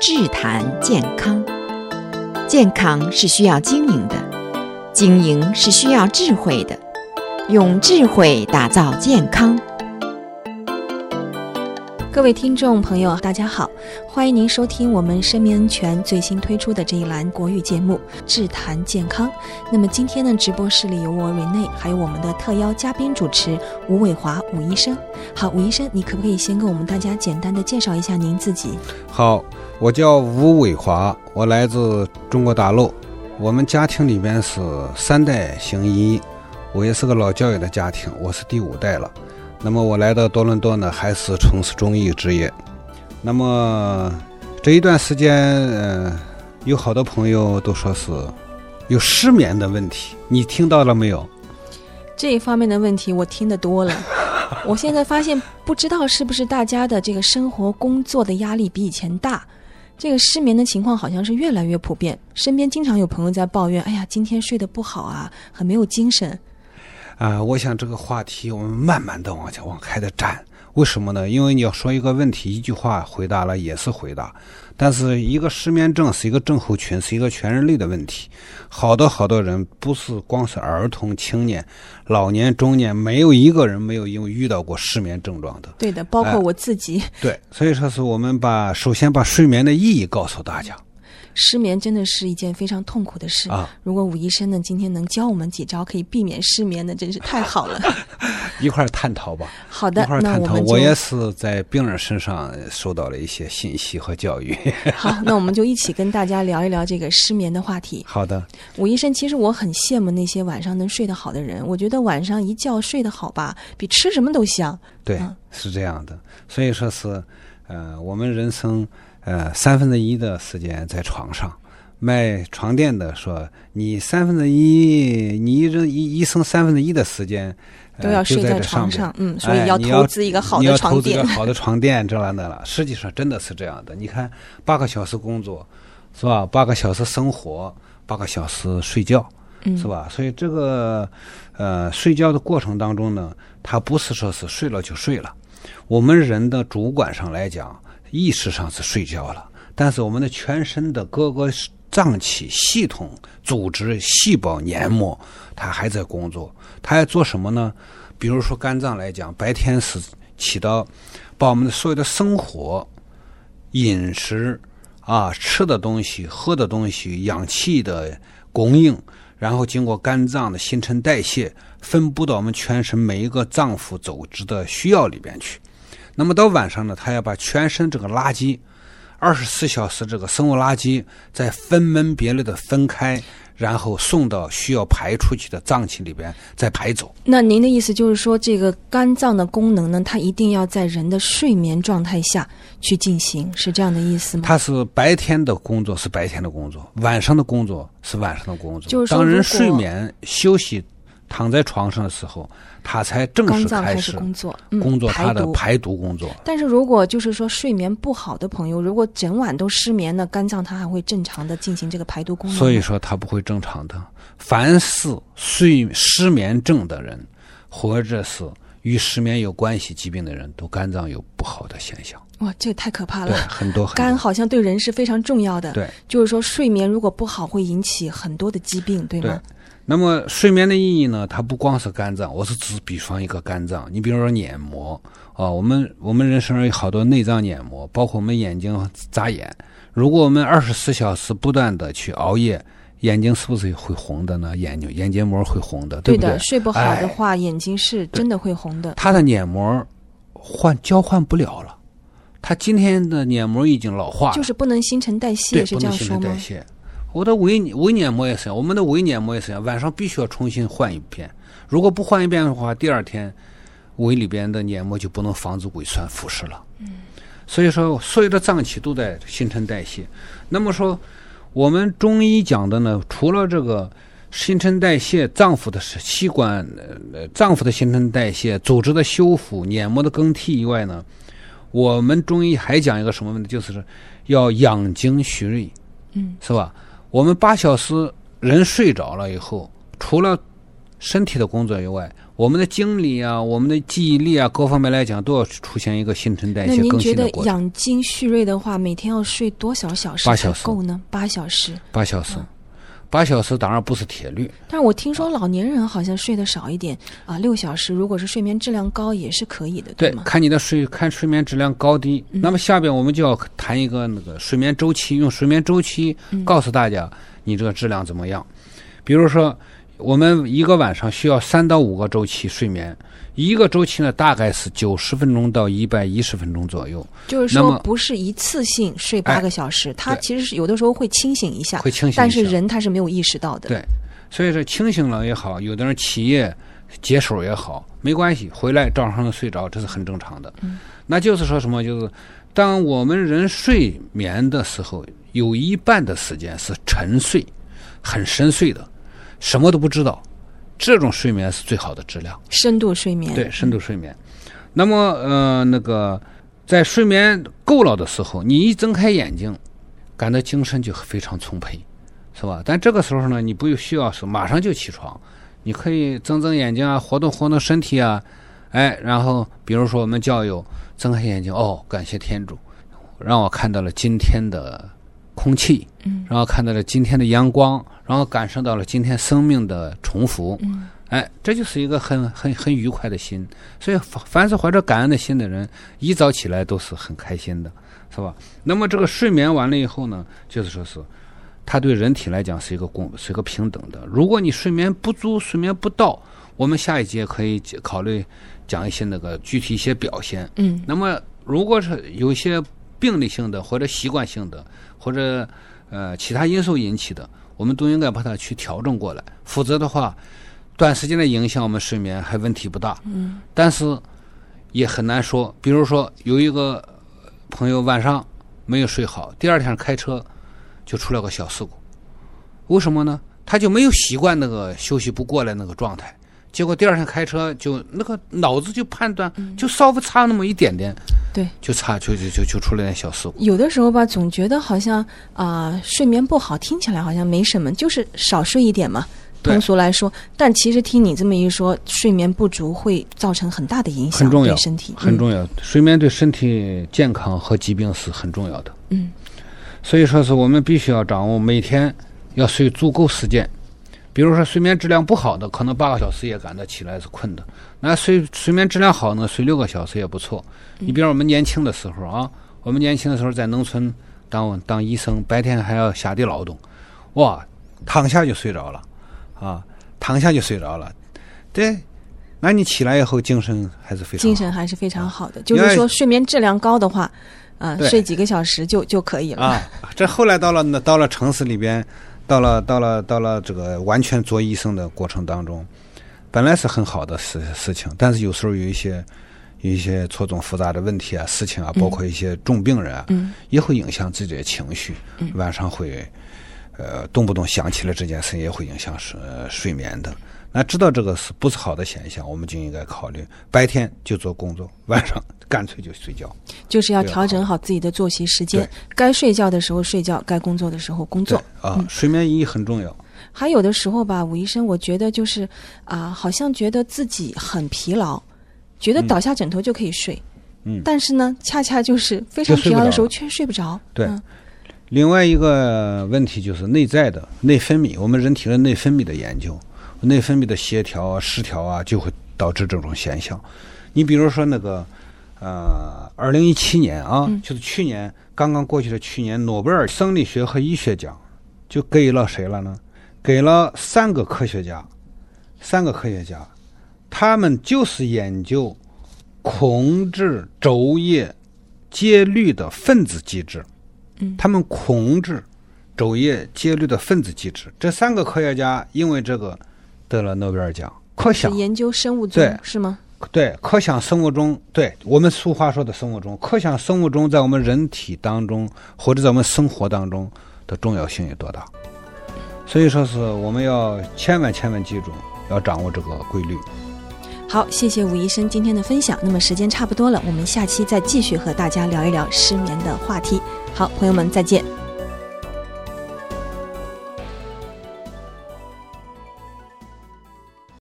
智谈健康，健康是需要经营的，经营是需要智慧的，用智慧打造健康。各位听众朋友，大家好，欢迎您收听我们生命恩泉最新推出的这一栏国语节目《智谈健康》。那么今天呢，直播室里有我瑞内，还有我们的特邀嘉宾主持吴伟华吴医生。好，吴医生，你可不可以先跟我们大家简单的介绍一下您自己？好，我叫吴伟华，我来自中国大陆，我们家庭里边是三代行医，我也是个老教育的家庭，我是第五代了。那么我来到多伦多呢，还是从事中医职业。那么这一段时间，呃，有好多朋友都说是有失眠的问题，你听到了没有？这一方面的问题我听得多了。我现在发现，不知道是不是大家的这个生活工作的压力比以前大，这个失眠的情况好像是越来越普遍。身边经常有朋友在抱怨：“哎呀，今天睡得不好啊，很没有精神。”啊、呃，我想这个话题我们慢慢的往前往开的展，为什么呢？因为你要说一个问题，一句话回答了也是回答，但是一个失眠症是一个症候群，是一个全人类的问题。好多好多人不是光是儿童、青年、老年、中年，没有一个人没有因为遇到过失眠症状的。对的，包括我自己。呃、对，所以说是我们把首先把睡眠的意义告诉大家。失眠真的是一件非常痛苦的事啊！如果武医生呢今天能教我们几招可以避免失眠的，真是太好了。一块儿探讨吧。好的，一块儿探讨。那我我也是在病人身上受到了一些信息和教育。好，那我们就一起跟大家聊一聊这个失眠的话题。好的，武医生，其实我很羡慕那些晚上能睡得好的人。我觉得晚上一觉睡得好吧，比吃什么都香。对，嗯、是这样的。所以说是，呃，我们人生。呃，三分之一的时间在床上，卖床垫的说，你三分之一，你一人一一生三分之一的时间、呃、都要睡在床上，嗯，所以要投资一个好的床垫，哎、你要，投资一个好的床垫，这样的了。实际上真的是这样的，你看，八个小时工作，是吧？八个小时生活，八个小时睡觉，是吧？嗯、所以这个呃，睡觉的过程当中呢，他不是说是睡了就睡了，我们人的主观上来讲。意识上是睡觉了，但是我们的全身的各个脏器、系统、组织、细胞、黏膜，它还在工作。它要做什么呢？比如说肝脏来讲，白天是起到把我们的所有的生活、饮食啊、吃的东西、喝的东西、氧气的供应，然后经过肝脏的新陈代谢，分布到我们全身每一个脏腑组织的需要里边去。那么到晚上呢，他要把全身这个垃圾，二十四小时这个生物垃圾，再分门别类的分开，然后送到需要排出去的脏器里边再排走。那您的意思就是说，这个肝脏的功能呢，它一定要在人的睡眠状态下去进行，是这样的意思吗？它是白天的工作是白天的工作，晚上的工作是晚上的工作。就是当人睡眠休息。躺在床上的时候，他才正式开始工作，工作他的排毒工作。但是如果就是说睡眠不好的朋友，如果整晚都失眠呢，肝脏它还会正常的进行这个排毒功能。所以说它不会正常的。凡是睡失眠症的人，或者是与失眠有关系疾病的人，都肝脏有不好的现象。哇，这个太可怕了！对，很多很多。肝好像对人是非常重要的。对，就是说睡眠如果不好，会引起很多的疾病，对吗？对那么睡眠的意义呢？它不光是肝脏，我是指比方一个肝脏。你比如说眼膜啊，我们我们人身上有好多内脏眼膜，包括我们眼睛眨眼。如果我们二十四小时不断的去熬夜，眼睛是不是会红的呢？眼睛眼结膜会红的，对不对？对的，睡不好的话，哎、眼睛是真的会红的。它的眼膜换交换不了了，它今天的眼膜已经老化了，就是不能新陈代谢，是这样说吗？我的胃胃黏膜也是，我们的胃黏膜也是，晚上必须要重新换一遍。如果不换一遍的话，第二天胃里边的黏膜就不能防止胃酸腐蚀了。嗯，所以说所有的脏器都在新陈代谢。那么说，我们中医讲的呢，除了这个新陈代谢、脏腑的器官、呃脏腑的新陈代谢、组织的修复、黏膜的更替以外呢，我们中医还讲一个什么问题？就是要养精蓄锐，嗯，是吧？我们八小时人睡着了以后，除了身体的工作以外，我们的精力啊，我们的记忆力啊，各方面来讲都要出现一个新陈代谢更新的过程。那您觉得养精蓄锐的话，每天要睡多少小时才够呢？八小时。八小时。八小时当然不是铁律，但是我听说老年人好像睡得少一点啊，六小时，如果是睡眠质量高也是可以的，对吗？对，看你的睡，看睡眠质量高低。嗯、那么下边我们就要谈一个那个睡眠周期，用睡眠周期告诉大家你这个质量怎么样。嗯、比如说，我们一个晚上需要三到五个周期睡眠。一个周期呢，大概是九十分钟到一百一十分钟左右。就是说，不是一次性睡八个小时，他其实是有的时候会清醒一下，会清醒，但是人他是没有意识到的。对，所以说清醒了也好，有的人起夜解手也好，没关系，回来照常的睡着，这是很正常的。嗯，那就是说什么？就是当我们人睡眠的时候，有一半的时间是沉睡，很深睡的，什么都不知道。这种睡眠是最好的质量，深度睡眠。对，深度睡眠。嗯、那么，呃，那个在睡眠够了的时候，你一睁开眼睛，感到精神就非常充沛，是吧？但这个时候呢，你不需要是马上就起床，你可以睁睁眼睛啊，活动活动身体啊，哎，然后比如说我们教友睁开眼睛，哦，感谢天主，让我看到了今天的空气，嗯，然后看到了今天的阳光。然后感受到了今天生命的重复，嗯，哎，这就是一个很很很愉快的心。所以凡是怀着感恩的心的人，一早起来都是很开心的，是吧？那么这个睡眠完了以后呢，就是说是，它对人体来讲是一个公是一个平等的。如果你睡眠不足、睡眠不到，我们下一节可以考虑讲一些那个具体一些表现。嗯，那么如果是有些病理性的或者习惯性的或者呃其他因素引起的。我们都应该把它去调整过来，否则的话，短时间的影响我们睡眠还问题不大。嗯，但是也很难说。比如说，有一个朋友晚上没有睡好，第二天开车就出了个小事故。为什么呢？他就没有习惯那个休息不过来那个状态，结果第二天开车就那个脑子就判断，就稍微差那么一点点。对，就差就就就就出了点小事故。有的时候吧，总觉得好像啊、呃，睡眠不好，听起来好像没什么，就是少睡一点嘛。通俗来说，但其实听你这么一说，睡眠不足会造成很大的影响，很重要，对身体很重要。嗯、睡眠对身体健康和疾病是很重要的。嗯，所以说是我们必须要掌握每天要睡足够时间。比如说睡眠质量不好的，可能八个小时也感到起来是困的。那睡睡眠质量好呢，睡六个小时也不错。你比如我们年轻的时候啊，我们年轻的时候在农村当当医生，白天还要下地劳动，哇，躺下就睡着了，啊，躺下就睡着了。对，那你起来以后精神还是非常，精神还是非常好的。就是说睡眠质量高的话，啊，睡几个小时就就可以了。啊，这后来到了到了城市里边。到了到了到了这个完全做医生的过程当中，本来是很好的事事情，但是有时候有一些有一些错综复杂的问题啊、事情啊，包括一些重病人啊，嗯、也会影响自己的情绪，嗯、晚上会呃动不动想起了这件事，也会影响睡睡眠的。那知道这个是不是好的现象，我们就应该考虑白天就做工作，晚上干脆就睡觉。就是要调整好自己的作息时间，该睡觉的时候睡觉，该工作的时候工作。啊，嗯、睡眠意义很重要。还有的时候吧，武医生，我觉得就是啊、呃，好像觉得自己很疲劳，觉得倒下枕头就可以睡。嗯。但是呢，恰恰就是非常疲劳的时候却睡不着。对。嗯、另外一个问题就是内在的内分泌，我们人体的内分泌的研究。内分泌的协调啊、失调啊，就会导致这种现象。你比如说那个，呃，二零一七年啊，嗯、就是去年刚刚过去的去年，诺贝尔生理学和医学奖就给了谁了呢？给了三个科学家，三个科学家，他们就是研究控制昼夜节律的分子机制。嗯，他们控制昼夜节律的分子机制。这三个科学家因为这个。得了诺贝尔奖，可想研究生物钟对是吗？对，可想生物钟，对我们俗话说的生物钟，可想生物钟在我们人体当中或者在我们生活当中的重要性有多大？所以说是我们要千万千万记住，要掌握这个规律。好，谢谢吴医生今天的分享。那么时间差不多了，我们下期再继续和大家聊一聊失眠的话题。好，朋友们再见。